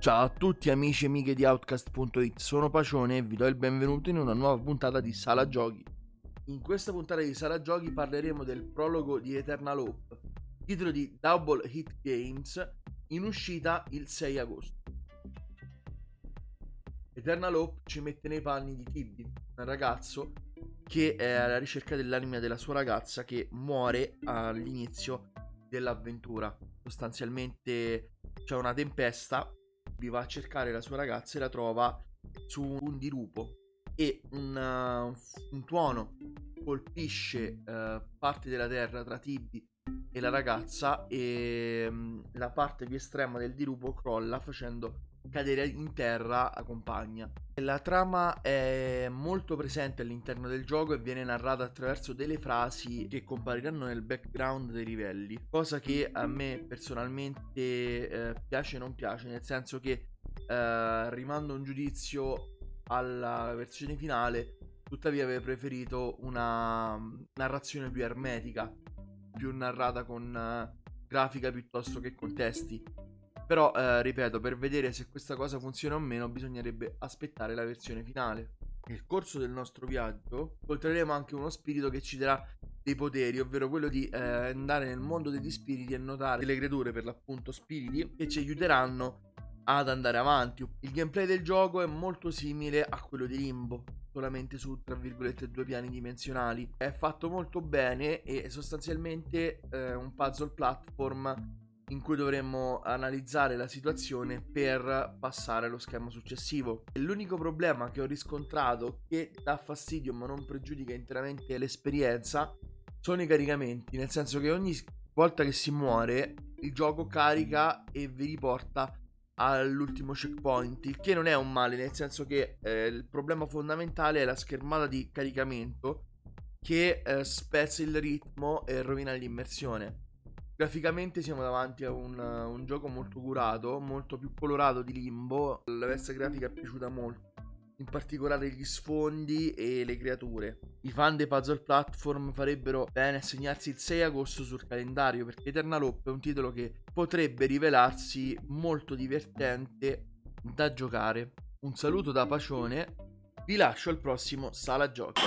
Ciao a tutti amici e amiche di Outcast.it, sono Pacione e vi do il benvenuto in una nuova puntata di Sala Giochi. In questa puntata di Sala Giochi parleremo del prologo di Eternal Hope, titolo di Double Hit Games, in uscita il 6 agosto. Eternal Hope ci mette nei panni di Tibby, un ragazzo che è alla ricerca dell'anima della sua ragazza che muore all'inizio dell'avventura. Sostanzialmente c'è una tempesta, va a cercare la sua ragazza e la trova su un dirupo e un, uh, un tuono colpisce uh, parte della terra tra Tibby e la ragazza e um, la parte più estrema del dirupo crolla facendo cadere in terra la compagna. La trama è molto presente all'interno del gioco e viene narrata attraverso delle frasi che compariranno nel background dei livelli, cosa che a me personalmente eh, piace e non piace, nel senso che eh, rimando un giudizio alla versione finale, tuttavia avrei preferito una mm, narrazione più ermetica, più narrata con uh, grafica piuttosto che con testi però, eh, ripeto, per vedere se questa cosa funziona o meno, bisognerebbe aspettare la versione finale. Nel corso del nostro viaggio incontreremo anche uno spirito che ci darà dei poteri, ovvero quello di eh, andare nel mondo degli spiriti e notare delle creature, per l'appunto spiriti, che ci aiuteranno ad andare avanti. Il gameplay del gioco è molto simile a quello di Limbo, solamente su tra virgolette due piani dimensionali. È fatto molto bene e sostanzialmente eh, un puzzle platform in cui dovremmo analizzare la situazione per passare allo schema successivo. L'unico problema che ho riscontrato che dà fastidio ma non pregiudica interamente l'esperienza sono i caricamenti, nel senso che ogni volta che si muore il gioco carica e vi riporta all'ultimo checkpoint, il che non è un male, nel senso che eh, il problema fondamentale è la schermata di caricamento che eh, spezza il ritmo e rovina l'immersione. Graficamente siamo davanti a un, un, gioco molto curato, molto più colorato di Limbo. La veste grafica è piaciuta molto, in particolare gli sfondi e le creature. I fan dei puzzle platform farebbero bene a segnarsi il 6 agosto sul calendario perché Eternal Hope è un titolo che potrebbe rivelarsi molto divertente da giocare. Un saluto da Pacione, vi lascio al prossimo Sala Giochi.